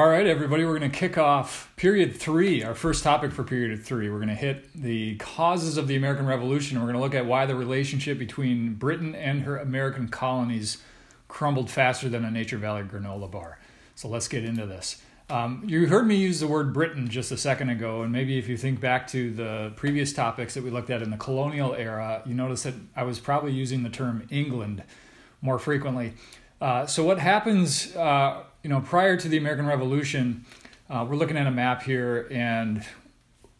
All right, everybody, we're going to kick off period three, our first topic for period three. We're going to hit the causes of the American Revolution. We're going to look at why the relationship between Britain and her American colonies crumbled faster than a Nature Valley granola bar. So let's get into this. Um, you heard me use the word Britain just a second ago, and maybe if you think back to the previous topics that we looked at in the colonial era, you notice that I was probably using the term England more frequently. Uh, so what happens, uh, you know, prior to the American Revolution, uh, we're looking at a map here, and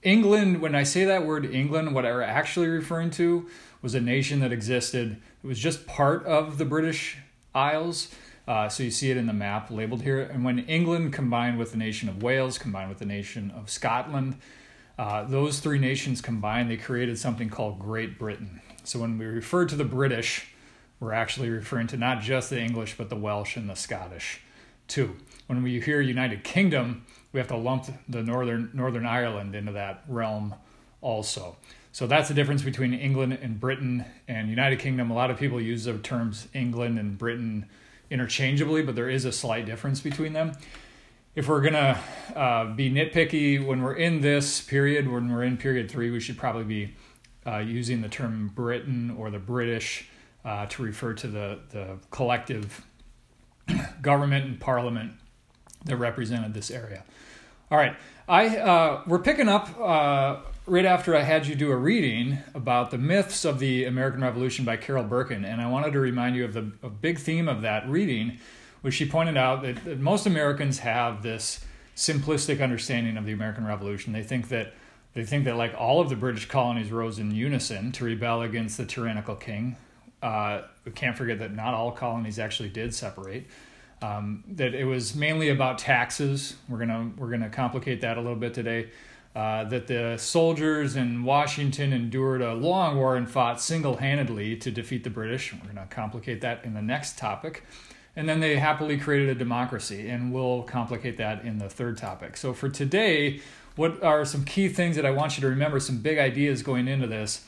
England. When I say that word England, what I'm actually referring to was a nation that existed. It was just part of the British Isles. Uh, so you see it in the map labeled here. And when England combined with the nation of Wales, combined with the nation of Scotland, uh, those three nations combined, they created something called Great Britain. So when we refer to the British, we're actually referring to not just the English, but the Welsh and the Scottish too. When we hear United Kingdom, we have to lump the Northern Northern Ireland into that realm also. So that's the difference between England and Britain and United Kingdom. A lot of people use the terms England and Britain interchangeably, but there is a slight difference between them. If we're gonna uh, be nitpicky when we're in this period, when we're in period three, we should probably be uh, using the term Britain or the British uh, to refer to the, the collective government and parliament that represented this area. All right, I uh, we're picking up uh, right after I had you do a reading about the myths of the American Revolution by Carol Berkin, and I wanted to remind you of the big theme of that reading, which she pointed out that, that most Americans have this simplistic understanding of the American Revolution. They think that they think that like all of the British colonies rose in unison to rebel against the tyrannical king, uh, we can't forget that not all colonies actually did separate. Um, that it was mainly about taxes. We're gonna we're gonna complicate that a little bit today. Uh, that the soldiers in Washington endured a long war and fought single handedly to defeat the British. We're to complicate that in the next topic. And then they happily created a democracy, and we'll complicate that in the third topic. So, for today, what are some key things that I want you to remember, some big ideas going into this,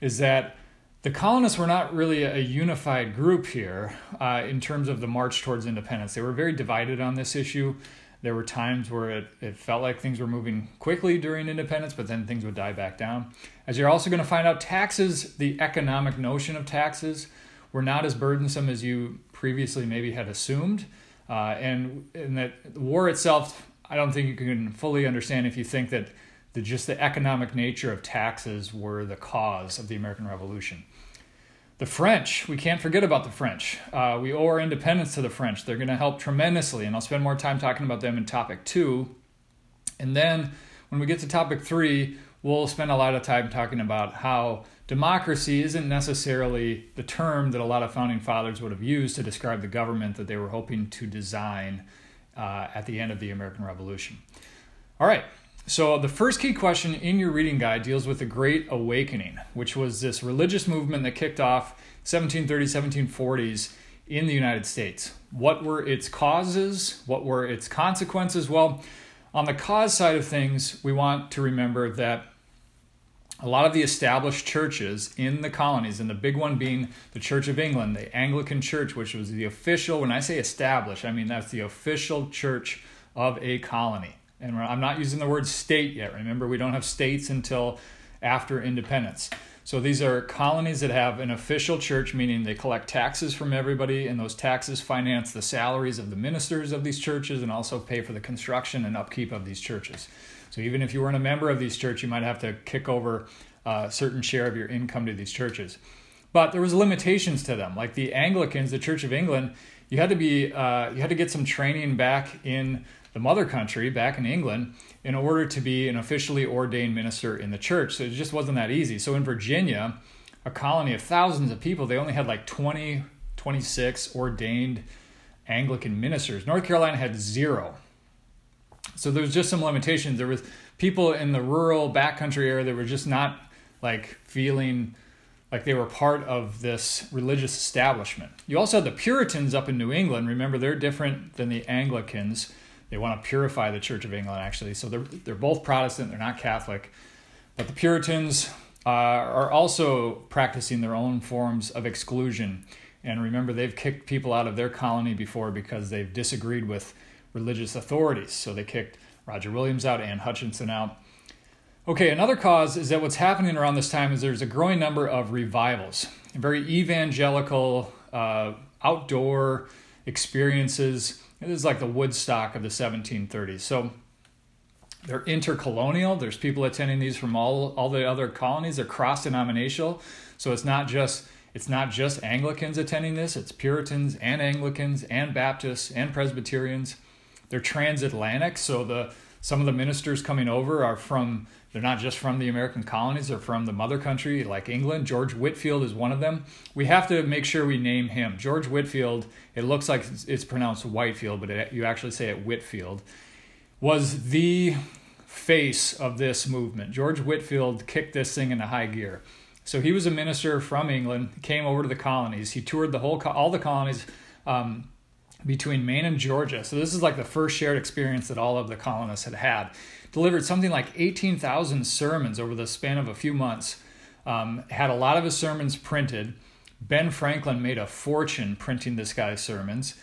is that the colonists were not really a unified group here uh, in terms of the march towards independence. They were very divided on this issue. There were times where it, it felt like things were moving quickly during independence, but then things would die back down. As you're also going to find out, taxes, the economic notion of taxes, were not as burdensome as you previously maybe had assumed. Uh, and, and that war itself, I don't think you can fully understand if you think that the, just the economic nature of taxes were the cause of the American Revolution. The French, we can't forget about the French. Uh, we owe our independence to the French. They're going to help tremendously, and I'll spend more time talking about them in topic two. And then when we get to topic three, we'll spend a lot of time talking about how democracy isn't necessarily the term that a lot of founding fathers would have used to describe the government that they were hoping to design uh, at the end of the American Revolution. All right, so, the first key question in your reading guide deals with the Great Awakening, which was this religious movement that kicked off 1730s, 1740s in the United States. What were its causes? What were its consequences? Well, on the cause side of things, we want to remember that a lot of the established churches in the colonies, and the big one being the Church of England, the Anglican Church, which was the official, when I say established, I mean that's the official church of a colony and I'm not using the word state yet. Remember, we don't have states until after independence. So these are colonies that have an official church, meaning they collect taxes from everybody, and those taxes finance the salaries of the ministers of these churches and also pay for the construction and upkeep of these churches. So even if you weren't a member of these churches, you might have to kick over a certain share of your income to these churches. But there was limitations to them. Like the Anglicans, the Church of England, you had to be uh, you had to get some training back in the mother country back in England in order to be an officially ordained minister in the church. So it just wasn't that easy. So in Virginia, a colony of thousands of people, they only had like 20, 26 ordained Anglican ministers. North Carolina had zero. So there was just some limitations. There was people in the rural backcountry area that were just not like feeling like they were part of this religious establishment. You also had the Puritans up in New England. Remember, they're different than the Anglicans. They want to purify the Church of England, actually. So they're, they're both Protestant, they're not Catholic. But the Puritans uh, are also practicing their own forms of exclusion. And remember, they've kicked people out of their colony before because they've disagreed with religious authorities. So they kicked Roger Williams out, Anne Hutchinson out. Okay, another cause is that what's happening around this time is there's a growing number of revivals, very evangelical, uh, outdoor experiences. This is like the Woodstock of the 1730s. So they're intercolonial. There's people attending these from all all the other colonies. They're cross denominational, so it's not just it's not just Anglicans attending this. It's Puritans and Anglicans and Baptists and Presbyterians. They're transatlantic, so the some of the ministers coming over are from they're not just from the American colonies, they're from the mother country like England. George Whitfield is one of them. We have to make sure we name him. George Whitfield, it looks like it's pronounced Whitefield, but it, you actually say it Whitfield was the face of this movement. George Whitfield kicked this thing into high gear. So he was a minister from England, came over to the colonies. He toured the whole all the colonies um, between Maine and Georgia. So this is like the first shared experience that all of the colonists had had. Delivered something like 18,000 sermons over the span of a few months. Um, had a lot of his sermons printed. Ben Franklin made a fortune printing this guy's sermons.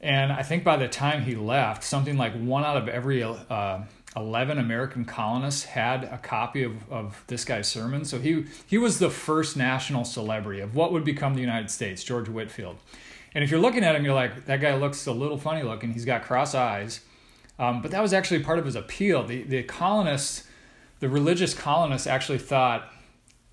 And I think by the time he left, something like one out of every uh, 11 American colonists had a copy of, of this guy's sermon. So he, he was the first national celebrity of what would become the United States, George Whitefield. And if you're looking at him, you're like, that guy looks a little funny looking. He's got cross eyes. Um, but that was actually part of his appeal. The, the colonists, the religious colonists, actually thought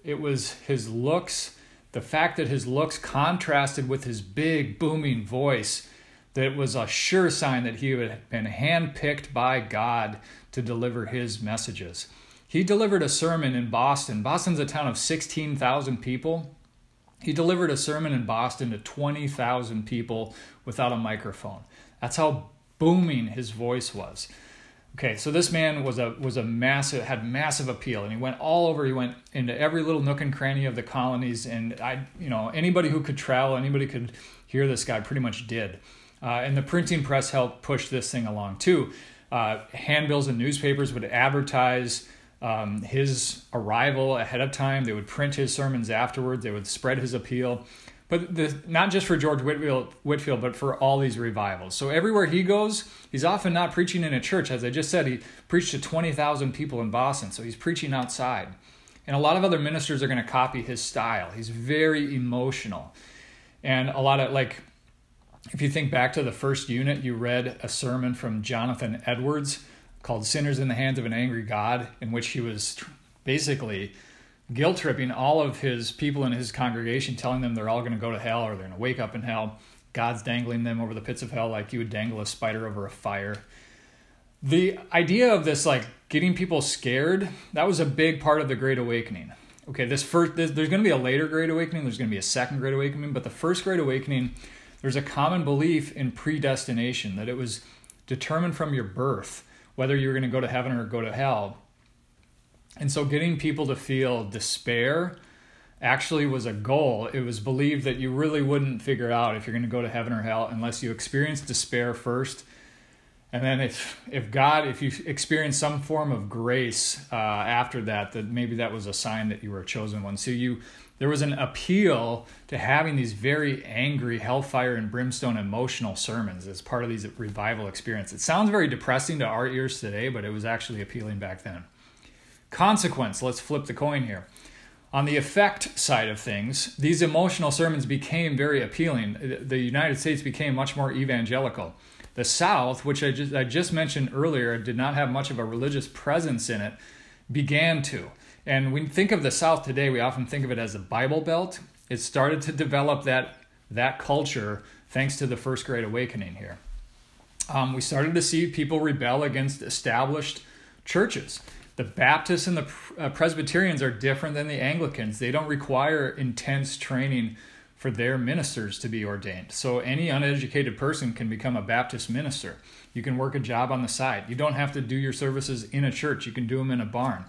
it was his looks, the fact that his looks contrasted with his big, booming voice that it was a sure sign that he had been handpicked by God to deliver his messages. He delivered a sermon in Boston. Boston's a town of 16,000 people. He delivered a sermon in Boston to 20,000 people without a microphone. That's how booming his voice was. Okay, so this man was a was a massive had massive appeal, and he went all over. He went into every little nook and cranny of the colonies, and I, you know, anybody who could travel, anybody could hear this guy, pretty much did. Uh, and the printing press helped push this thing along too. Uh, handbills and newspapers would advertise um, his arrival ahead of time. They would print his sermons afterwards. They would spread his appeal. But the, not just for George Whitfield, Whitefield, but for all these revivals. So everywhere he goes, he's often not preaching in a church. As I just said, he preached to 20,000 people in Boston. So he's preaching outside. And a lot of other ministers are going to copy his style. He's very emotional. And a lot of, like, if you think back to the first unit, you read a sermon from Jonathan Edwards called Sinners in the Hands of an Angry God, in which he was basically guilt tripping all of his people in his congregation, telling them they're all going to go to hell or they're going to wake up in hell. God's dangling them over the pits of hell like you would dangle a spider over a fire. The idea of this, like getting people scared, that was a big part of the Great Awakening. Okay, this first, this, there's going to be a later Great Awakening, there's going to be a second Great Awakening, but the first Great Awakening there's a common belief in predestination that it was determined from your birth whether you were going to go to heaven or go to hell. And so getting people to feel despair actually was a goal. It was believed that you really wouldn't figure out if you're going to go to heaven or hell unless you experience despair first. And then if if God, if you experience some form of grace uh, after that, that maybe that was a sign that you were a chosen one. So you there was an appeal to having these very angry, hellfire and brimstone emotional sermons as part of these revival experience. It sounds very depressing to our ears today, but it was actually appealing back then. Consequence, let's flip the coin here. On the effect side of things, these emotional sermons became very appealing. The United States became much more evangelical. The South, which I just, I just mentioned earlier, did not have much of a religious presence in it, began to. And we think of the South today, we often think of it as a Bible Belt. It started to develop that, that culture thanks to the First Great Awakening here. Um, we started to see people rebel against established churches. The Baptists and the uh, Presbyterians are different than the Anglicans. They don't require intense training for their ministers to be ordained. So any uneducated person can become a Baptist minister. You can work a job on the side. You don't have to do your services in a church, you can do them in a barn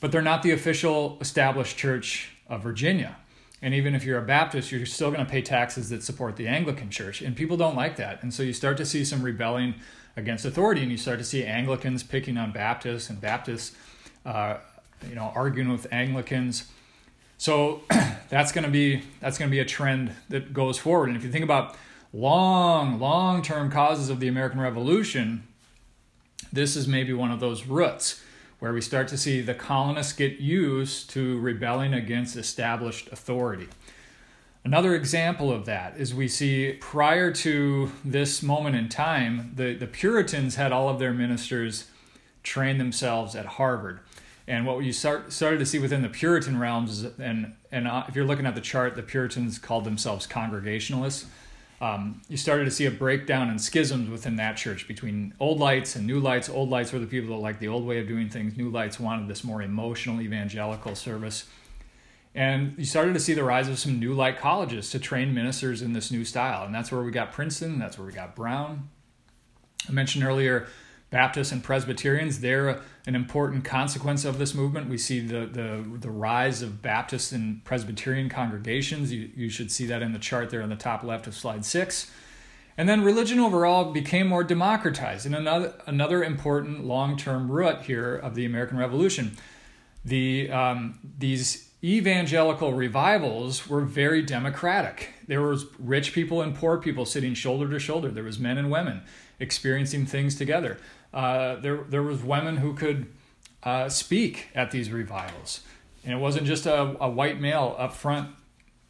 but they're not the official established church of Virginia. And even if you're a Baptist, you're still going to pay taxes that support the Anglican church. And people don't like that. And so you start to see some rebelling against authority, and you start to see Anglicans picking on Baptists and Baptists, uh, you know, arguing with Anglicans. So that's going to be that's going to be a trend that goes forward. And if you think about long, long term causes of the American Revolution, this is maybe one of those roots where we start to see the colonists get used to rebelling against established authority. Another example of that is we see prior to this moment in time, the, the Puritans had all of their ministers train themselves at Harvard. And what you start, started to see within the Puritan realms, is, and, and uh, if you're looking at the chart, the Puritans called themselves Congregationalists. Um, you started to see a breakdown and schisms within that church between old lights and new lights. Old lights were the people that liked the old way of doing things. New lights wanted this more emotional evangelical service. And you started to see the rise of some new light colleges to train ministers in this new style. And that's where we got Princeton, that's where we got Brown. I mentioned earlier Baptists and Presbyterians, they're an important consequence of this movement. We see the, the, the rise of Baptist and Presbyterian congregations. You, you should see that in the chart there on the top left of slide six. And then religion overall became more democratized. And another, another important long term root here of the American Revolution. The, um, these evangelical revivals were very democratic. There was rich people and poor people sitting shoulder to shoulder. There was men and women experiencing things together. Uh, there, there was women who could uh, speak at these revivals, and it wasn't just a, a white male up front,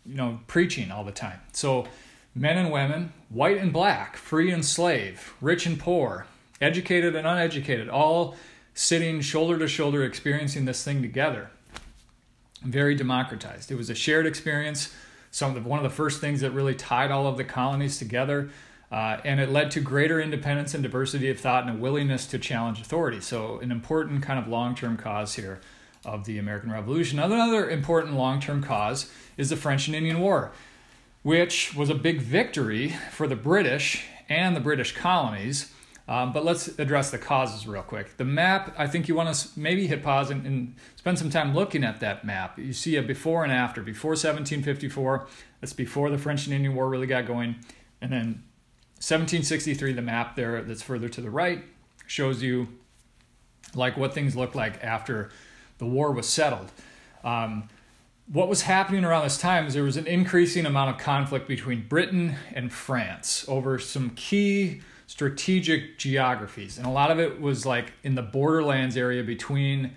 you know, preaching all the time. So, men and women, white and black, free and slave, rich and poor, educated and uneducated, all sitting shoulder to shoulder, experiencing this thing together very democratized. It was a shared experience. Some of the, one of the first things that really tied all of the colonies together, uh, and it led to greater independence and diversity of thought and a willingness to challenge authority. So, an important kind of long-term cause here of the American Revolution. Another important long-term cause is the French and Indian War, which was a big victory for the British and the British colonies. Um, but let's address the causes real quick. The map, I think you want to maybe hit pause and, and, spend some time looking at that map. You see a before and after. Before 1754, that's before the French and Indian War really got going. And then 1763, the map there that's further to the right shows you like what things looked like after the war was settled. Um, what was happening around this time is there was an increasing amount of conflict between Britain and France over some key strategic geographies, and a lot of it was like in the borderlands area between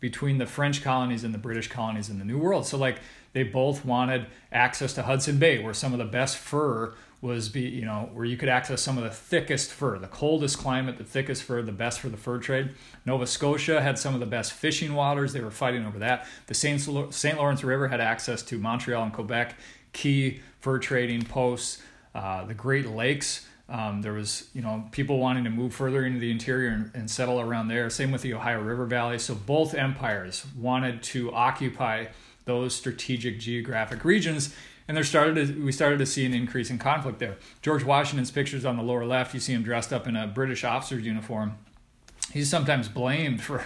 between the French colonies and the British colonies in the New World. So like they both wanted access to Hudson Bay, where some of the best fur was be you know where you could access some of the thickest fur, the coldest climate, the thickest fur, the best for the fur trade. Nova Scotia had some of the best fishing waters. They were fighting over that. The Saint Saint Lawrence River had access to Montreal and Quebec, key fur trading posts. Uh, the Great Lakes um, there was, you know, people wanting to move further into the interior and, and, settle around there. Same with the Ohio River Valley. So both empires wanted to occupy those strategic geographic regions, and there started to, we started to see an increase in conflict there. George Washington's pictures on the lower left, you see him dressed up in a British officer's uniform. He's sometimes blamed for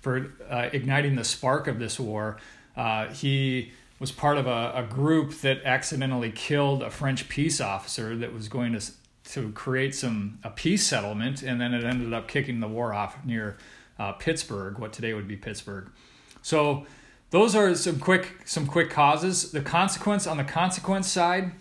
for uh, igniting the spark of this war. Uh, he was part of a, a, group that accidentally killed a French peace officer that was going to to create some a peace settlement, and then it ended up kicking the war off near uh, Pittsburgh, what today would be Pittsburgh. So those are some quick some quick causes. The consequence on the consequence side,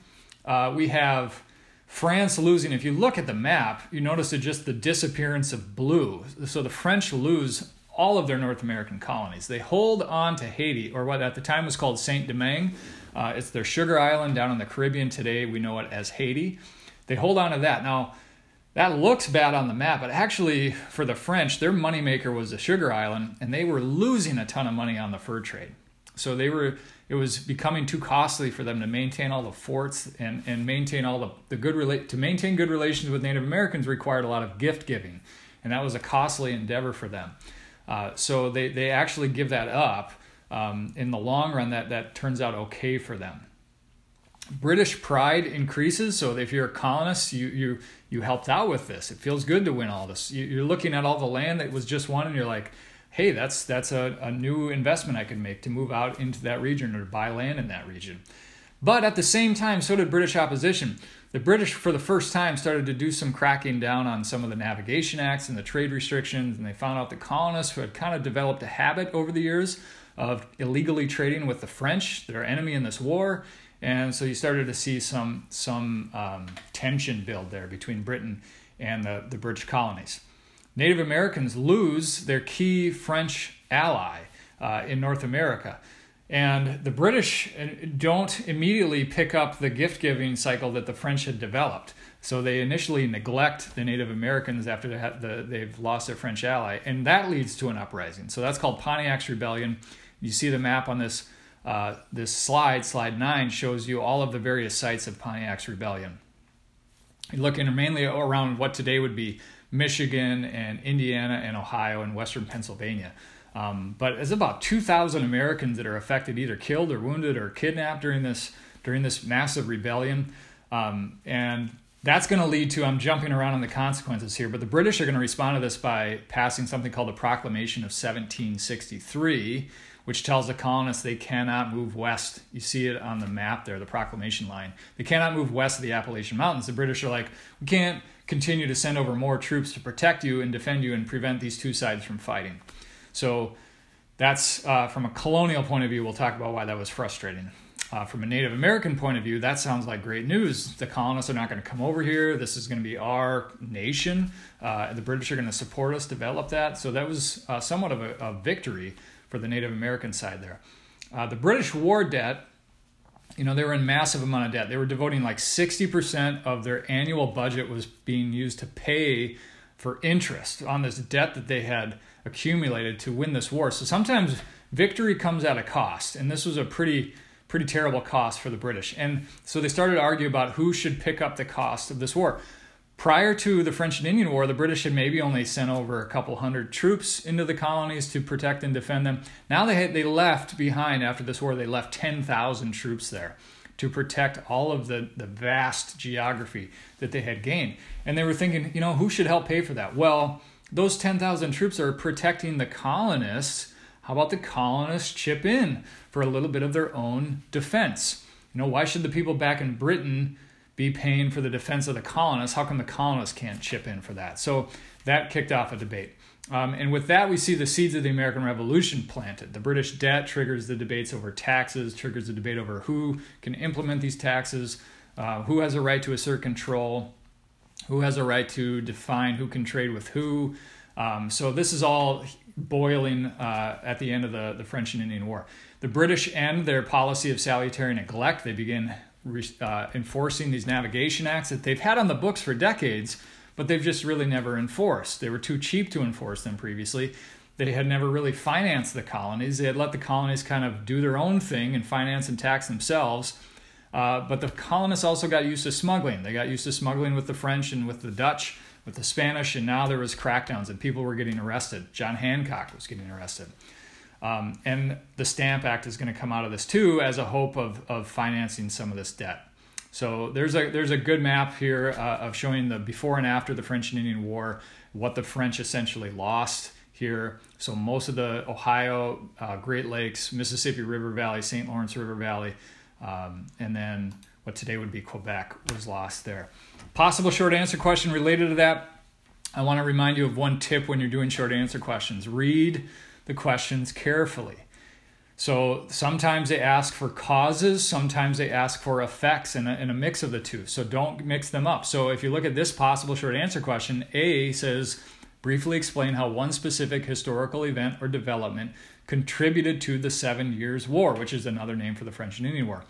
uh, we have France losing. If you look at the map, you notice that just the disappearance of blue. So the French lose all of their North American colonies. They hold on to Haiti, or what at the time was called Saint Domingue. Uh, it's their sugar island down in the Caribbean. Today we know it as Haiti. They hold on to that. Now, that looks bad on the map, but actually, for the French, their moneymaker was the sugar island, and they were losing a ton of money on the fur trade. So they were it was becoming too costly for them to maintain all the forts and, and maintain all the, the good rela- to maintain good relations with Native Americans required a lot of gift giving, and that was a costly endeavor for them. Uh, so they, they actually give that up. Um, in the long run, that, that turns out okay for them. British pride increases. So if you're a colonist, you you you helped out with this. It feels good to win all this. You're looking at all the land that was just won, and you're like, hey, that's that's a, a new investment I can make to move out into that region or buy land in that region. But at the same time, so did British opposition. The British, for the first time, started to do some cracking down on some of the navigation acts and the trade restrictions, and they found out the colonists who had kind of developed a habit over the years of illegally trading with the French, their enemy in this war, And so you started to see some some um, tension build there between Britain and the, the British colonies. Native Americans lose their key French ally uh, in North America. And the British uh, don't immediately pick up the gift giving cycle that the French had developed. So they initially neglect the Native Americans after they've lost their French ally, and that leads to an uprising. So that's called Pontiac's Rebellion. You see the map on this uh, this slide, slide nine, shows you all of the various sites of Pontiac's Rebellion. You're looking mainly around what today would be Michigan and Indiana and Ohio and Western Pennsylvania. Um, but it's about 2,000 Americans that are affected, either killed or wounded or kidnapped during this during this massive rebellion. Um, and that's going to lead to, I'm jumping around on the consequences here, but the British are going to respond to this by passing something called the Proclamation of 1763, which tells the colonists they cannot move west. You see it on the map there, the proclamation line. They cannot move west of the Appalachian Mountains. The British are like, we can't continue to send over more troops to protect you and defend you and prevent these two sides from fighting. So that's uh, from a colonial point of view, we'll talk about why that was frustrating. Uh, from a Native American point of view, that sounds like great news. The colonists are not going to come over here. This is going to be our nation. Uh, the British are going to support us, develop that. So that was uh, somewhat of a, a, victory for the Native American side there. Uh, the British war debt, you know, they were in massive amount of debt. They were devoting like 60% of their annual budget was being used to pay for interest on this debt that they had accumulated to win this war. So sometimes victory comes at a cost, and this was a pretty pretty terrible cost for the British. And so they started to argue about who should pick up the cost of this war. Prior to the French and Indian War, the British had maybe only sent over a couple hundred troops into the colonies to protect and defend them. Now they had, they left behind after this war. They left 10,000 troops there to protect all of the, the vast geography that they had gained. And they were thinking, you know, who should help pay for that? Well, those 10,000 troops are protecting the colonists how about the colonists chip in for a little bit of their own defense? You know, why should the people back in Britain be paying for the defense of the colonists? How come the colonists can't chip in for that? So that kicked off a debate. Um, and with that, we see the seeds of the American Revolution planted. The British debt triggers the debates over taxes, triggers the debate over who can implement these taxes, uh, who has a right to assert control, who has a right to define who can trade with who. Um, so this is all boiling uh, at the end of the, the French and Indian War. The British end their policy of salutary neglect. They begin uh, enforcing these navigation acts that they've had on the books for decades, but they've just really never enforced. They were too cheap to enforce them previously. They had never really financed the colonies. They had let the colonies kind of do their own thing and finance and tax themselves. Uh, but the colonists also got used to smuggling. They got used to smuggling with the French and with the Dutch with the Spanish, and now there was crackdowns and people were getting arrested. John Hancock was getting arrested. Um, and the Stamp Act is going to come out of this too as a hope of, of financing some of this debt. So there's a there's a good map here uh, of showing the before and after the French and Indian War, what the French essentially lost here. So most of the Ohio, uh, Great Lakes, Mississippi River Valley, St. Lawrence River Valley, um, and then what today would be Quebec was lost there. Possible short answer question related to that. I want to remind you of one tip when you're doing short answer questions. Read the questions carefully. So sometimes they ask for causes, sometimes they ask for effects, and a, a mix of the two. So don't mix them up. So if you look at this possible short answer question, A says, briefly explain how one specific historical event or development contributed to the Seven Years' War, which is another name for the French and Indian War.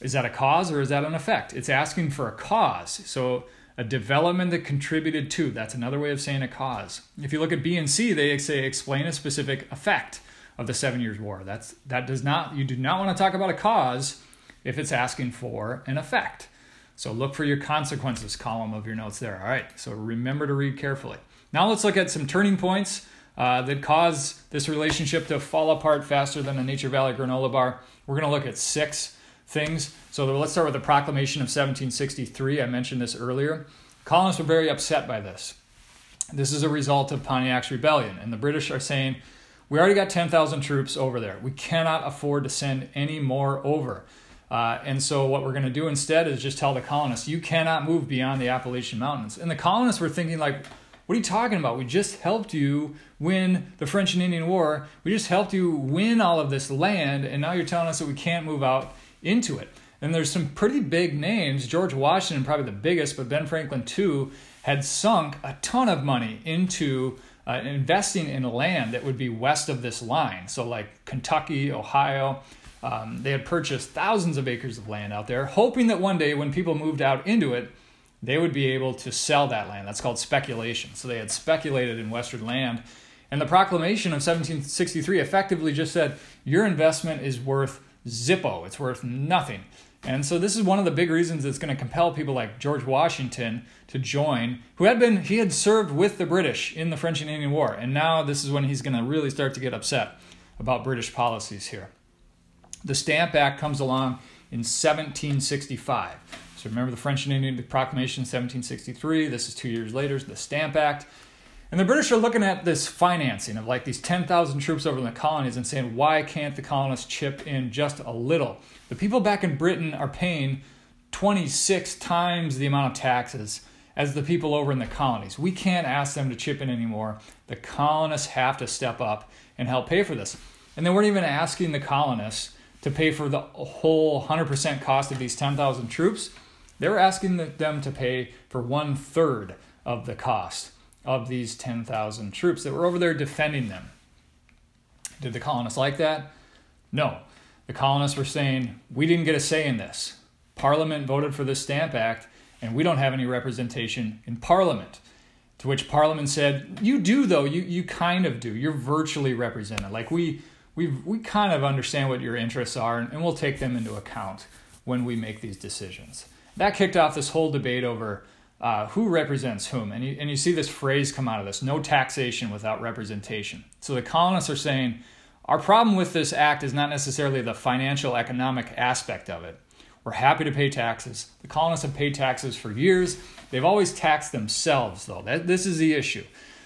Is that a cause or is that an effect? It's asking for a cause. So a development that contributed to, that's another way of saying a cause. If you look at B and C, they say explain a specific effect of the Seven Years' War. That's that does not you do not want to talk about a cause if it's asking for an effect. So look for your consequences column of your notes there. All right. So remember to read carefully. Now let's look at some turning points uh, that cause this relationship to fall apart faster than a Nature Valley granola bar. We're going to look at six things. So let's start with the Proclamation of 1763. I mentioned this earlier. Colonists were very upset by this. This is a result of Pontiac's rebellion, and the British are saying, We already got 10,000 troops over there. We cannot afford to send any more over. Uh, and so, what we're going to do instead is just tell the colonists, You cannot move beyond the Appalachian Mountains. And the colonists were thinking, like, what are you talking about? We just helped you win the French and Indian War. We just helped you win all of this land, and now you're telling us that we can't move out into it. And there's some pretty big names. George Washington, probably the biggest, but Ben Franklin too, had sunk a ton of money into uh, investing in land that would be west of this line. So, like Kentucky, Ohio, um, they had purchased thousands of acres of land out there, hoping that one day when people moved out into it, they would be able to sell that land. That's called speculation. So, they had speculated in Western land. And the proclamation of 1763 effectively just said, Your investment is worth zippo, it's worth nothing. And so this is one of the big reasons that's going to compel people like George Washington to join, who had been he had served with the British in the French and Indian War, and now this is when he's going to really start to get upset about British policies here. The Stamp Act comes along in 1765. So remember the French and Indian Proclamation 1763, this is 2 years later, the Stamp Act. And the British are looking at this financing of like these 10,000 troops over in the colonies and saying, why can't the colonists chip in just a little? The people back in Britain are paying 26 times the amount of taxes as the people over in the colonies. We can't ask them to chip in anymore. The colonists have to step up and help pay for this. And they weren't even asking the colonists to pay for the whole 100% cost of these 10,000 troops. They were asking them to pay for one third of the cost of these 10,000 troops that were over there defending them. Did the colonists like that? No. The colonists were saying, we didn't get a say in this. Parliament voted for this Stamp Act, and we don't have any representation in Parliament. To which Parliament said, You do, though. You, you kind of do. You're virtually represented. Like, we, we, we kind of understand what your interests are, and we'll take them into account when we make these decisions. That kicked off this whole debate over uh, who represents whom. And you, and you see this phrase come out of this no taxation without representation. So the colonists are saying, our problem with this act is not necessarily the financial economic aspect of it. We're happy to pay taxes. The colonists have paid taxes for years. They've always taxed themselves, though. That, this is the issue.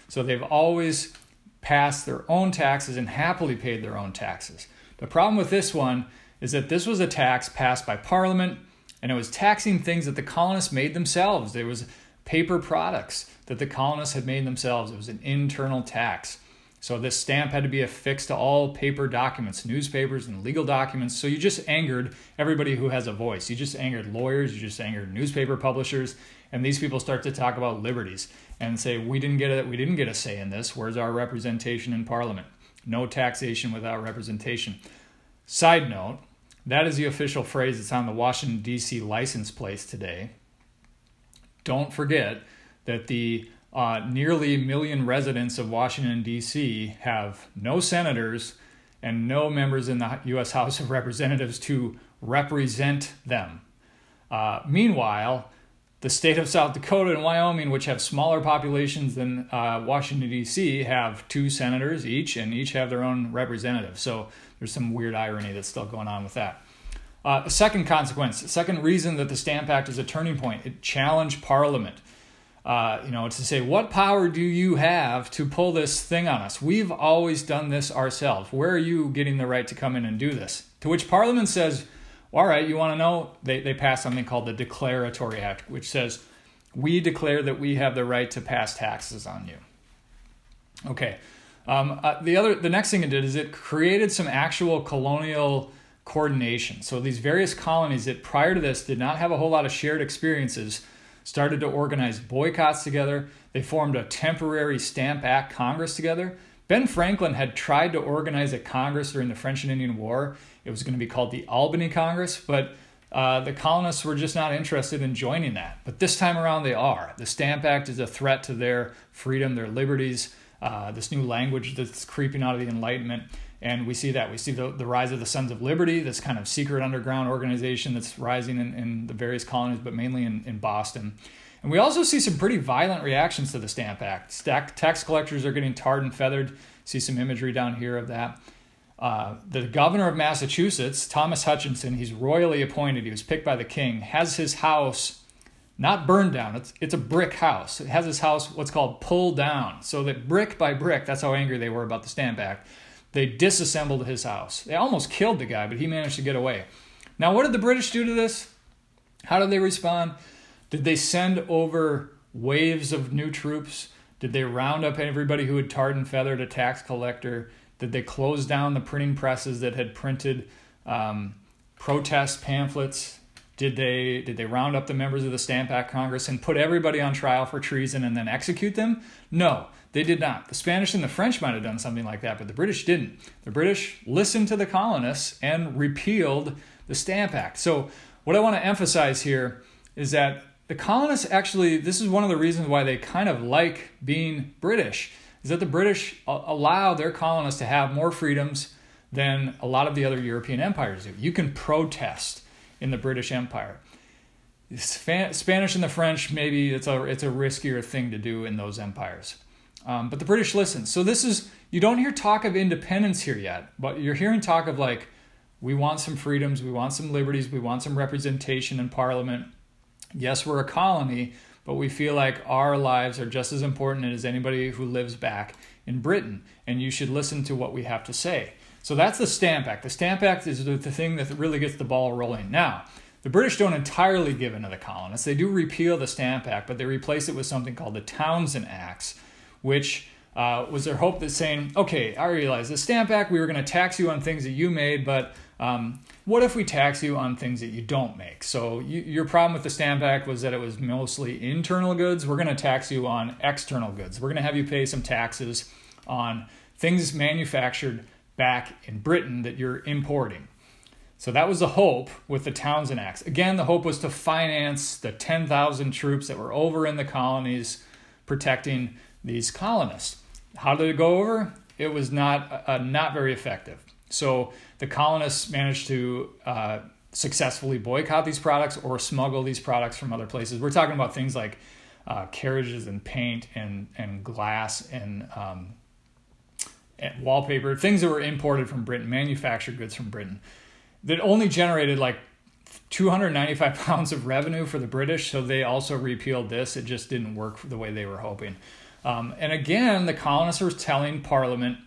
So they've always passed their own taxes and happily paid their own taxes. The problem with this one is that this was a tax passed by Parliament and it was taxing things that the colonists made themselves. There was paper products that the colonists had made themselves. It was an internal tax. So this stamp had to be affixed to all paper documents, newspapers and legal documents. So you just angered everybody who has a voice. You just angered lawyers, you just angered newspaper publishers, and these people start to talk about liberties and say we didn't get a we didn't get a say in this. Where's our representation in parliament? No taxation without representation. Side note, that is the official phrase that's on the Washington, D.C. license plates today. Don't forget that the uh, nearly million residents of Washington, D.C. have no senators and no members in the U.S. House of Representatives to represent them. Uh, meanwhile, the state of South Dakota and Wyoming, which have smaller populations than uh, Washington, D.C., have two senators each and each have their own representative. So there's some weird irony that's still going on with that. Uh, second consequence, second reason that the Stamp Act is a turning point, it challenged Parliament. Uh, you know, it's to say, what power do you have to pull this thing on us? We've always done this ourselves. Where are you getting the right to come in and do this? To which Parliament says, all right, you want to know? They, they pass something called the Declaratory Act, which says, we declare that we have the right to pass taxes on you. Okay, um, uh, the other, the next thing it did is it created some actual colonial coordination. So these various colonies that prior to this did not have a whole lot of shared experiences started to organize boycotts together. They formed a temporary Stamp Act Congress together. Ben Franklin had tried to organize a Congress during the French and Indian War. It was going to be called the Albany Congress, but uh, the colonists were just not interested in joining that. But this time around, they are. The Stamp Act is a threat to their freedom, their liberties uh, this new language that's creeping out of the Enlightenment. And we see that. We see the, the rise of the Sons of Liberty, this kind of secret underground organization that's rising in, in the various colonies, but mainly in, in Boston. And we also see some pretty violent reactions to the Stamp Act. Stack, tax collectors are getting tarred and feathered. See some imagery down here of that. Uh, the governor of Massachusetts, Thomas Hutchinson, he's royally appointed. He was picked by the king, has his house not burned down. It's it's a brick house. It has his house what's called pulled down. So that brick by brick, that's how angry they were about the Stamp Act. They disassembled his house. They almost killed the guy, but he managed to get away. Now, what did the British do to this? How did they respond? Did they send over waves of new troops? Did they round up everybody who had tarred and feathered a tax collector? Did they close down the printing presses that had printed um, protest pamphlets? Did they did they round up the members of the Stamp Act Congress and put everybody on trial for treason and then execute them? No, they did not. The Spanish and the French might have done something like that, but the British didn't. The British listened to the colonists and repealed the Stamp Act. So, what I want to emphasize here is that the colonists actually, this is one of the reasons why they kind of like being British, is that the British allow their colonists to have more freedoms than a lot of the other European empires do. You can protest in the British Empire. Spanish and the French, maybe it's a, it's a riskier thing to do in those empires. Um, but the British listen. So this is you don't hear talk of independence here yet, but you're hearing talk of like we want some freedoms, we want some liberties, we want some representation in Parliament. Yes, we're a colony, but we feel like our lives are just as important as anybody who lives back in Britain, and you should listen to what we have to say. So that's the Stamp Act. The Stamp Act is the thing that really gets the ball rolling. Now, the British don't entirely give in to the colonists. They do repeal the Stamp Act, but they replace it with something called the Townshend Acts, which uh, was their hope that saying, okay, I realize the Stamp Act, we were going to tax you on things that you made, but um, what if we tax you on things that you don't make? So you, your problem with the Stamp Act was that it was mostly internal goods. We're going to tax you on external goods. We're going to have you pay some taxes on things manufactured back in Britain that you're importing. So that was the hope with the Townshend Acts. Again, the hope was to finance the 10,000 troops that were over in the colonies protecting these colonists. How did it go over? It was not uh, not very effective. So the colonists managed to uh, successfully boycott these products or smuggle these products from other places. We're talking about things like uh, carriages and paint and and glass and, um, and wallpaper, things that were imported from Britain, manufactured goods from Britain, that only generated like 295 pounds of revenue for the British. So they also repealed this. It just didn't work the way they were hoping. Um, and again, the colonists were telling Parliament,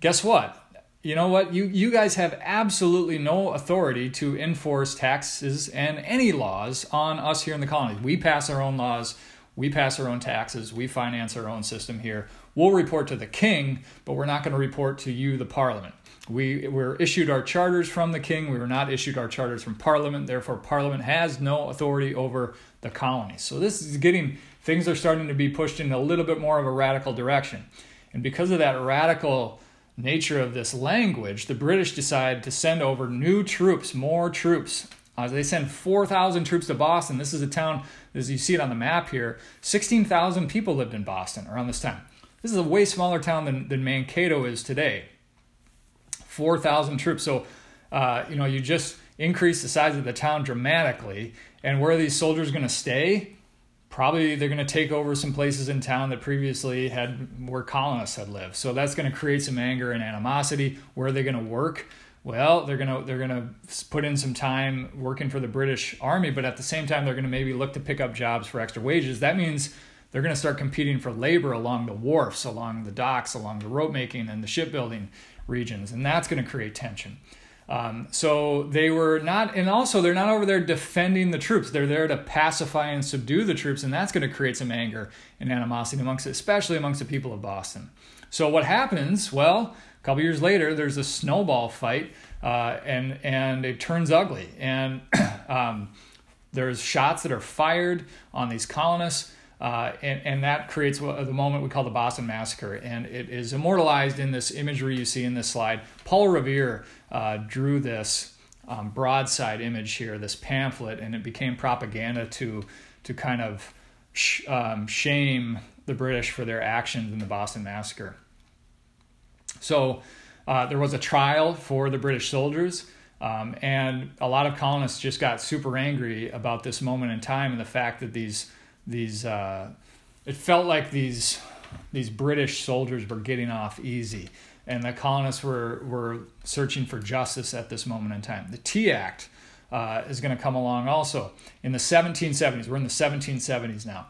guess what? You know what? You, you guys have absolutely no authority to enforce taxes and any laws on us here in the colonies. We pass our own laws, we pass our own taxes, we finance our own system here. We'll report to the king, but we're not going to report to you, the Parliament. We were issued our charters from the king. We were not issued our charters from Parliament. Therefore, Parliament has no authority over the colonies. So this is getting things are starting to be pushed in a little bit more of a radical direction. And because of that radical nature of this language, the British decide to send over new troops, more troops. Uh, they send 4,000 troops to Boston. This is a town, as you see it on the map here, 16,000 people lived in Boston around this time. This is a way smaller town than, than Mankato is today. 4,000 troops. So, uh, you know, you just increase the size of the town dramatically. And where are these soldiers going to stay? Probably they're going to take over some places in town that previously had where colonists had lived. So that's going to create some anger and animosity. Where are they going to work? Well, they're going to they're going to put in some time working for the British Army, but at the same time they're going to maybe look to pick up jobs for extra wages. That means they're going to start competing for labor along the wharfs, along the docks, along the rope making and the shipbuilding regions, and that's going to create tension. Um, so they were not, and also they're not over there defending the troops. They're there to pacify and subdue the troops, and that's going to create some anger and animosity amongst, especially amongst the people of Boston. So what happens? Well, a couple years later, there's a snowball fight, uh, and and it turns ugly, and um, there's shots that are fired on these colonists. Uh, and, and that creates what, the moment we call the Boston Massacre. And it is immortalized in this imagery you see in this slide. Paul Revere uh, drew this um, broadside image here, this pamphlet, and it became propaganda to, to kind of sh- um, shame the British for their actions in the Boston Massacre. So uh, there was a trial for the British soldiers. Um, and a lot of colonists just got super angry about this moment in time and the fact that these these uh, it felt like these these British soldiers were getting off easy, and the colonists were were searching for justice at this moment in time. The Tea Act uh, is going to come along also in the 1770s. We're in the 1770s now.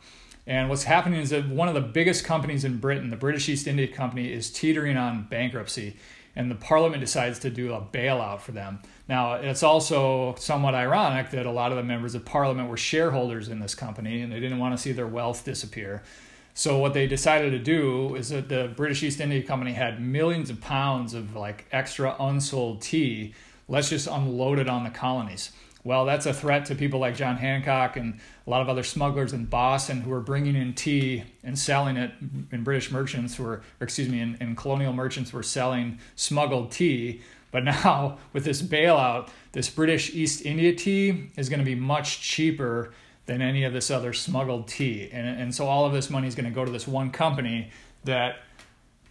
And what's happening is that one of the biggest companies in Britain, the British East India Company, is teetering on bankruptcy and the parliament decides to do a bailout for them. Now, it's also somewhat ironic that a lot of the members of parliament were shareholders in this company and they didn't want to see their wealth disappear. So, what they decided to do is that the British East India Company had millions of pounds of like extra unsold tea. Let's just unload it on the colonies. Well, that's a threat to people like John Hancock and a lot of other smugglers in Boston who are bringing in tea and selling it, and British merchants were, excuse me, and, and colonial merchants were selling smuggled tea. But now, with this bailout, this British East India tea is going to be much cheaper than any of this other smuggled tea. And, and so all of this money is going to go to this one company that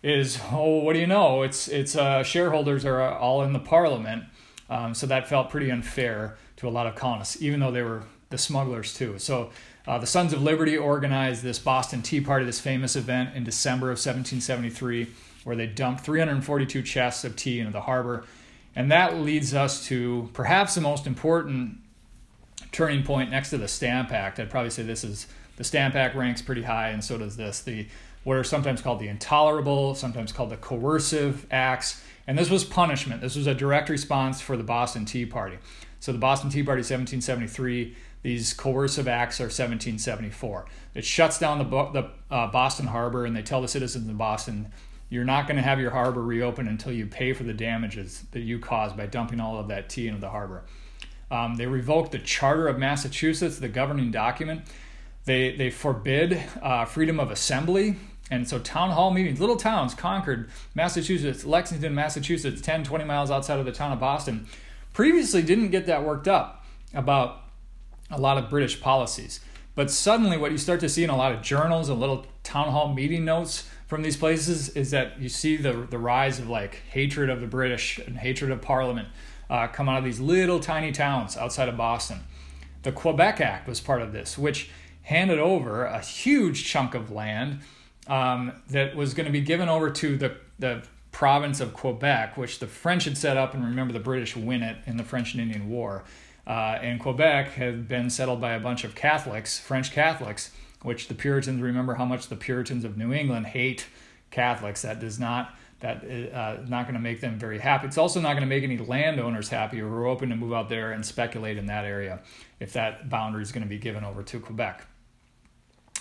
is, oh, what do you know? It's, it's uh, shareholders are all in the parliament. Um, so that felt pretty unfair to a lot of colonists, even though they were the smugglers too. So uh, the Sons of Liberty organized this Boston Tea Party, this famous event in December of 1773, where they dumped 342 chests of tea into the harbor. And that leads us to perhaps the most important turning point next to the Stamp Act. I'd probably say this is the Stamp Act ranks pretty high, and so does this. The what are sometimes called the intolerable, sometimes called the coercive acts. And this was punishment. This was a direct response for the Boston Tea Party. So the Boston Tea Party 1773, these coercive acts are 1774. It shuts down the, the uh, Boston harbor and they tell the citizens of Boston, you're not going to have your harbor reopened until you pay for the damages that you caused by dumping all of that tea into the harbor. Um, they revoked the Charter of Massachusetts, the governing document. They, they forbid uh, freedom of assembly. And so town hall meetings, little towns, Concord, Massachusetts, Lexington, Massachusetts, 10, 20 miles outside of the town of Boston, previously didn't get that worked up about a lot of British policies. But suddenly, what you start to see in a lot of journals and little town hall meeting notes from these places is that you see the, the rise of like hatred of the British and hatred of Parliament uh, come out of these little tiny towns outside of Boston. The Quebec Act was part of this, which handed over a huge chunk of land um, that was going to be given over to the, the province of Quebec, which the French had set up, and remember the British win it in the French and Indian War. Uh, and Quebec had been settled by a bunch of Catholics, French Catholics, which the Puritans remember how much the Puritans of New England hate Catholics. That does not that uh, not going to make them very happy. It's also not going to make any landowners happy who are open to move out there and speculate in that area if that boundary is going to be given over to Quebec.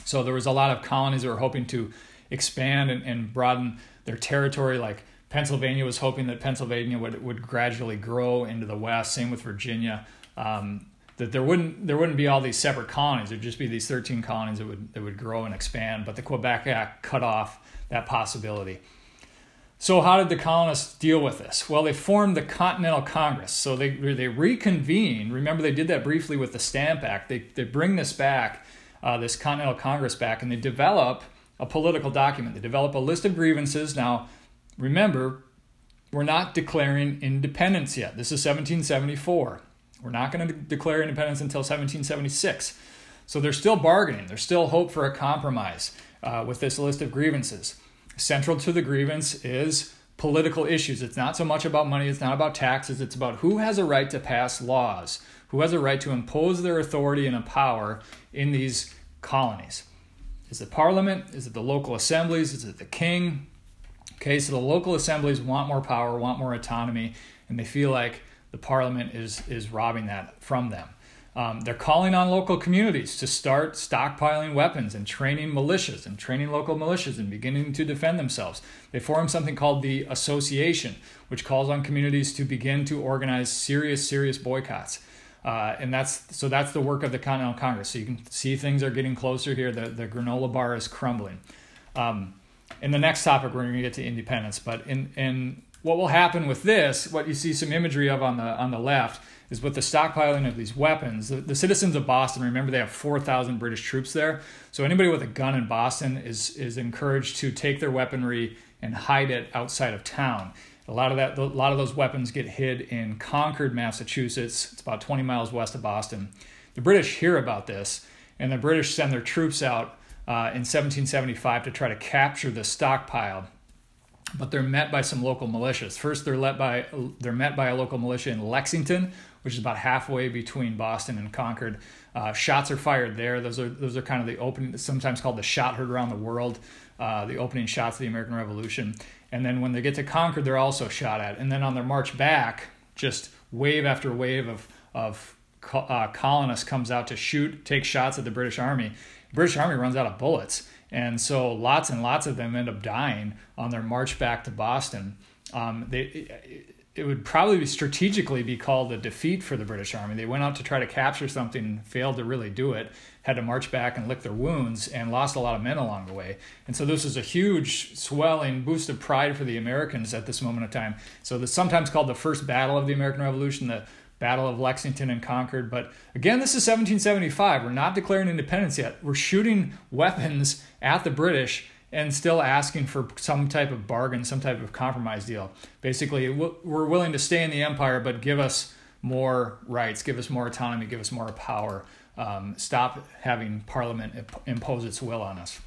So there was a lot of colonies that were hoping to expand and, and broaden their territory. Like Pennsylvania was hoping that Pennsylvania would, would gradually grow into the west. Same with Virginia. Um, that there wouldn't there wouldn't be all these separate colonies. There'd just be these 13 colonies that would that would grow and expand. But the Quebec Act cut off that possibility. So how did the colonists deal with this? Well, they formed the Continental Congress. So they they reconvened. Remember, they did that briefly with the Stamp Act. They they bring this back, uh, this Continental Congress back, and they develop a political document. They develop a list of grievances. Now, remember, we're not declaring independence yet. This is 1774. We're not going to de- declare independence until 1776. So they're still bargaining. There's still hope for a compromise uh, with this list of grievances. Central to the grievance is political issues. It's not so much about money, it's not about taxes, it's about who has a right to pass laws, who has a right to impose their authority and a power in these colonies. Is it parliament? Is it the local assemblies? Is it the king? Okay, so the local assemblies want more power, want more autonomy, and they feel like the parliament is, is robbing that from them. Um, they're calling on local communities to start stockpiling weapons and training militias and training local militias and beginning to defend themselves. They form something called the Association, which calls on communities to begin to organize serious, serious boycotts. Uh, and that's so that's the work of the Continental Congress. So you can see things are getting closer here. The, the granola bar is crumbling. Um, in the next topic, we're going to get to independence. But in, in what will happen with this, what you see some imagery of on the on the left is with the stockpiling of these weapons. The, the citizens of Boston, remember, they have 4,000 British troops there. So anybody with a gun in Boston is is encouraged to take their weaponry and hide it outside of town. A lot of that, a lot of those weapons get hid in Concord, Massachusetts. It's about 20 miles west of Boston. The British hear about this, and the British send their troops out uh, in 1775 to try to capture the stockpile. But they're met by some local militias. First, they're led by they're met by a local militia in Lexington, which is about halfway between Boston and Concord. Uh, shots are fired there. Those are those are kind of the opening, sometimes called the shot heard around the world, uh, the opening shots of the American Revolution. And then when they get to Concord, they're also shot at. And then on their march back, just wave after wave of, of uh, colonists comes out to shoot, take shots at the British Army. British Army runs out of bullets. And so lots and lots of them end up dying on their march back to Boston. Um, they, it would probably strategically be called a defeat for the British Army. They went out to try to capture something, failed to really do it, had to march back and lick their wounds, and lost a lot of men along the way. And so this is a huge, swelling boost of pride for the Americans at this moment of time. So this sometimes called the first battle of the American Revolution, the Battle of Lexington and Concord. But again, this is 1775. We're not declaring independence yet. We're shooting weapons at the British and still asking for some type of bargain, some type of compromise deal. Basically, we're willing to stay in the empire, but give us more rights, give us more autonomy, give us more power. Um, stop having Parliament impose its will on us.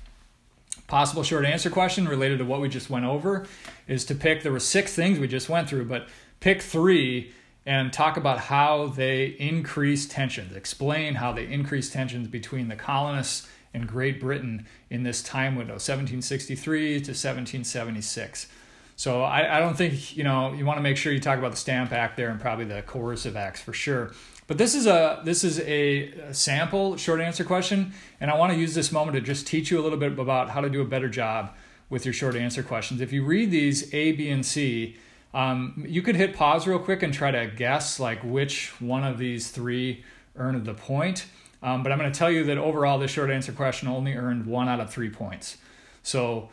Possible short answer question related to what we just went over is to pick. There were six things we just went through, but pick three and talk about how they increase tensions. Explain how they increase tensions between the colonists and Great Britain in this time window, 1763 to 1776. So I, I don't think, you know, you want to make sure you talk about the Stamp Act there and probably the coercive acts for sure. But this is a this is a, a sample short answer question, and I want to use this moment to just teach you a little bit about how to do a better job with your short answer questions. If you read these A, B, and C, um, you could hit pause real quick and try to guess like which one of these three earned the point. Um, but I'm going to tell you that overall, this short answer question only earned one out of three points. So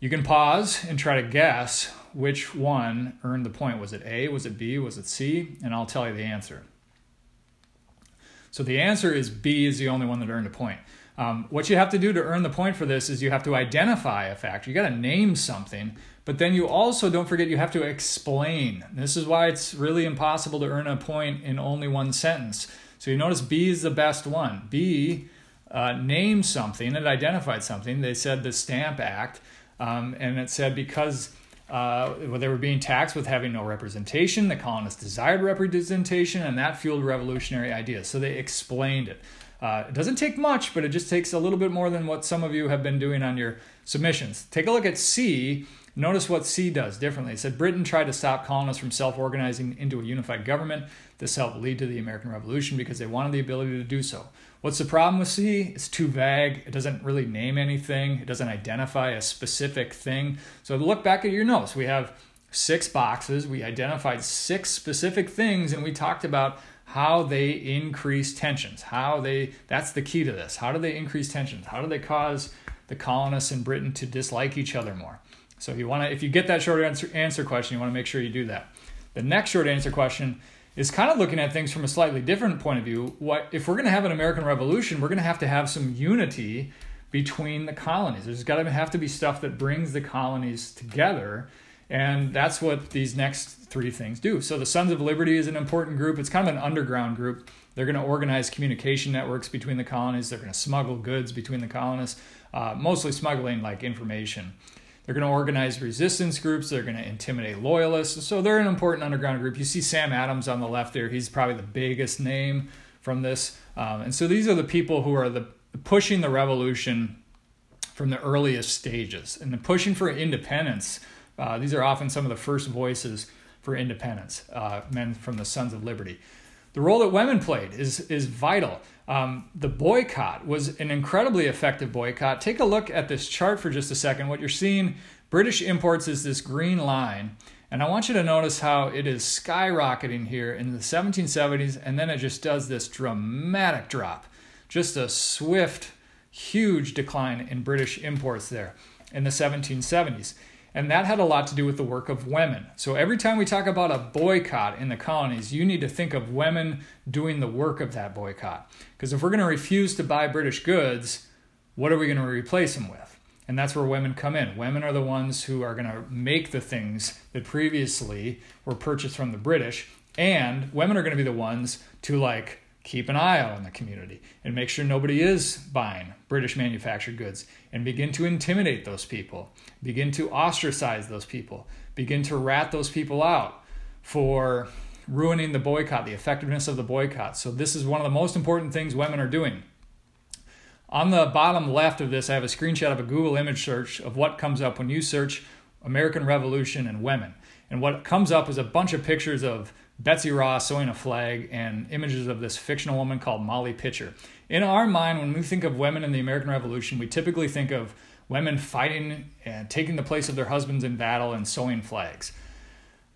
you can pause and try to guess which one earned the point. Was it A? Was it B? Was it C? And I'll tell you the answer. So the answer is B is the only one that earned a point. Um, what you have to do to earn the point for this is you have to identify a factor. You got to name something, but then you also don't forget you have to explain. This is why it's really impossible to earn a point in only one sentence so you notice B is the best one. B uh, named something, it identified something. They said the Stamp Act, um, and it said because uh, they were being taxed with having no representation, the colonists desired representation, and that fueled revolutionary ideas. So they explained it. Uh, it doesn't take much, but it just takes a little bit more than what some of you have been doing on your submissions. Take a look at C. Notice what C does differently. It said Britain tried to stop colonists from self organizing into a unified government. This helped lead to the American Revolution because they wanted the ability to do so. What's the problem with C? It's too vague. It doesn't really name anything, it doesn't identify a specific thing. So look back at your notes. We have six boxes. We identified six specific things and we talked about how they increase tensions. How they that's the key to this. How do they increase tensions? How do they cause the colonists in Britain to dislike each other more? So you want to if you get that short answer, answer question, you want to make sure you do that. The next short answer question is kind of looking at things from a slightly different point of view. What if we're going to have an American Revolution? We're going to have to have some unity between the colonies. There's got to have to be stuff that brings the colonies together, and that's what these next three things do. So the Sons of Liberty is an important group. It's kind of an underground group. They're going to organize communication networks between the colonies. They're going to smuggle goods between the colonists, uh, mostly smuggling like information. They're going to organize resistance groups. They're going to intimidate loyalists. So they're an important underground group. You see Sam Adams on the left there. He's probably the biggest name from this. Um, and so these are the people who are the pushing the revolution from the earliest stages and the pushing for independence. Uh, these are often some of the first voices for independence, uh, men from the Sons of Liberty. The role that women played is is vital. Um, the boycott was an incredibly effective boycott. Take a look at this chart for just a second. What you're seeing, British imports is this green line. And I want you to notice how it is skyrocketing here in the 1770s, and then it just does this dramatic drop. Just a swift, huge decline in British imports there in the 1770s. And that had a lot to do with the work of women. So every time we talk about a boycott in the colonies, you need to think of women doing the work of that boycott. Because if we're going to refuse to buy British goods, what are we going to replace them with? And that's where women come in. Women are the ones who are going to make the things that previously were purchased from the British. And women are going to be the ones to like keep an eye out on the community and make sure nobody is buying British manufactured goods and begin to intimidate those people, begin to ostracize those people, begin to rat those people out for ruining the boycott, the effectiveness of the boycott. So, this is one of the most important things women are doing. On the bottom left of this, I have a screenshot of a Google image search of what comes up when you search American Revolution and women. And what comes up is a bunch of pictures of Betsy Ross sewing a flag and images of this fictional woman called Molly Pitcher. In our mind, when we think of women in the American Revolution, we typically think of women fighting and taking the place of their husbands in battle and sewing flags.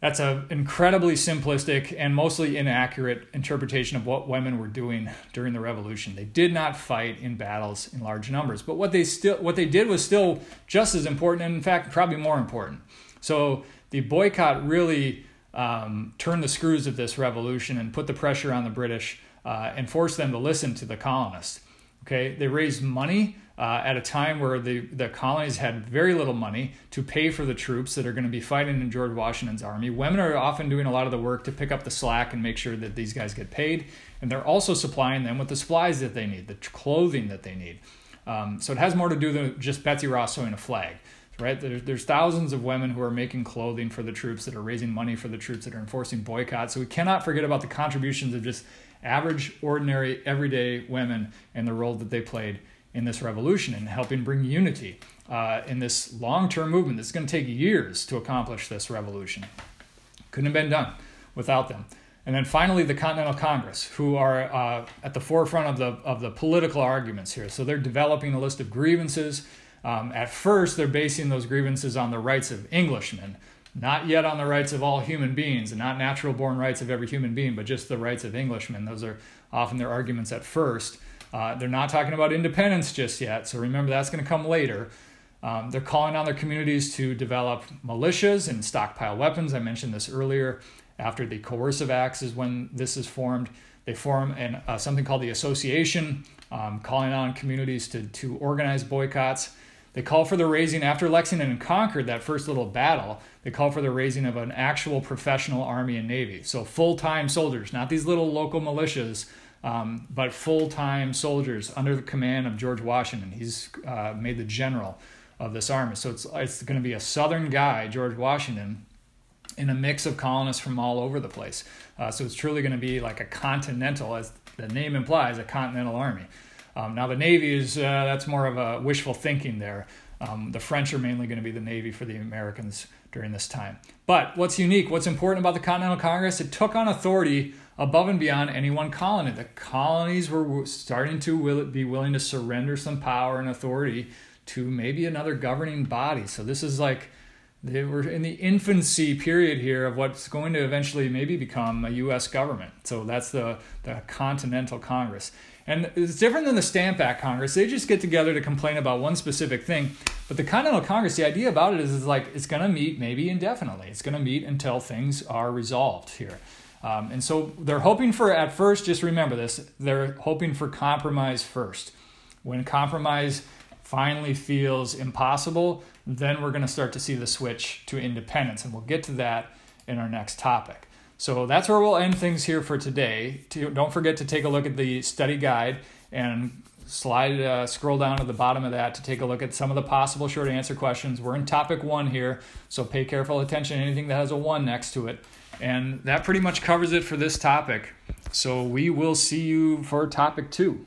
that's an incredibly simplistic and mostly inaccurate interpretation of what women were doing during the revolution. They did not fight in battles in large numbers, but what they still what they did was still just as important, and in fact, probably more important. So the boycott really um, turned the screws of this revolution and put the pressure on the British uh, and force them to listen to the colonists. Okay, they raised money uh, at a time where the, the colonies had very little money to pay for the troops that are going to be fighting in George Washington's army. Women are often doing a lot of the work to pick up the slack and make sure that these guys get paid. And they're also supplying them with the supplies that they need, the clothing that they need. Um, so it has more to do than just Betsy Ross sewing a flag. Right? There's, there's thousands of women who are making clothing for the troops that are raising money for the troops that are enforcing boycotts. So we cannot forget about the contributions of just average, ordinary, everyday women and the role that they played in this revolution and helping bring unity uh, in this long term movement that's going to take years to accomplish this revolution. Couldn't have been done without them. And then finally, the Continental Congress, who are uh, at the forefront of the, of the political arguments here. So they're developing a list of grievances. Um, at first, they're basing those grievances on the rights of Englishmen, not yet on the rights of all human beings and not natural born rights of every human being, but just the rights of Englishmen. Those are often their arguments at first. Uh, they're not talking about independence just yet, so remember that's going to come later. Um, they're calling on their communities to develop militias and stockpile weapons. I mentioned this earlier. After the coercive acts is when this is formed. They form an, uh, something called the association, um, calling on communities to, to organize boycotts. They call for the raising, after Lexington and Concord, that first little battle, they call for the raising of an actual professional army and navy. So full time soldiers, not these little local militias um, but full time soldiers under the command of George Washington. He's uh, made the general of this army. So it's, it's going to be a Southern guy, George Washington, in a mix of colonists from all over the place. Uh, so it's truly going to be like a continental, as the name implies, a continental army. Um, now the Navy is uh, that's more of a wishful thinking there. Um, the French are mainly going to be the Navy for the Americans during this time. But what's unique, what's important about the Continental Congress, it took on authority above and beyond any one colony. The colonies were starting to be willing to surrender some power and authority to maybe another governing body. So this is like they were in the infancy period here of what's going to eventually maybe become a U.S. government. So that's the, the Continental Congress. And it's different than the Stamp Act Congress. They just get together to complain about one specific thing. But the Continental Congress, the idea about it is, is like it's going to meet maybe indefinitely. It's going to meet until things are resolved here. Um, and so they're hoping for, at first, just remember this, they're hoping for compromise first. When compromise finally feels impossible, then we're going to start to see the switch to independence. And we'll get to that in our next topic. So that's where we'll end things here for today. Don't forget to take a look at the study guide and slide uh, scroll down to the bottom of that to take a look at some of the possible short answer questions. We're in topic one here, so pay careful attention to anything that has a one next to it. And that pretty much covers it for this topic. So we will see you for topic two.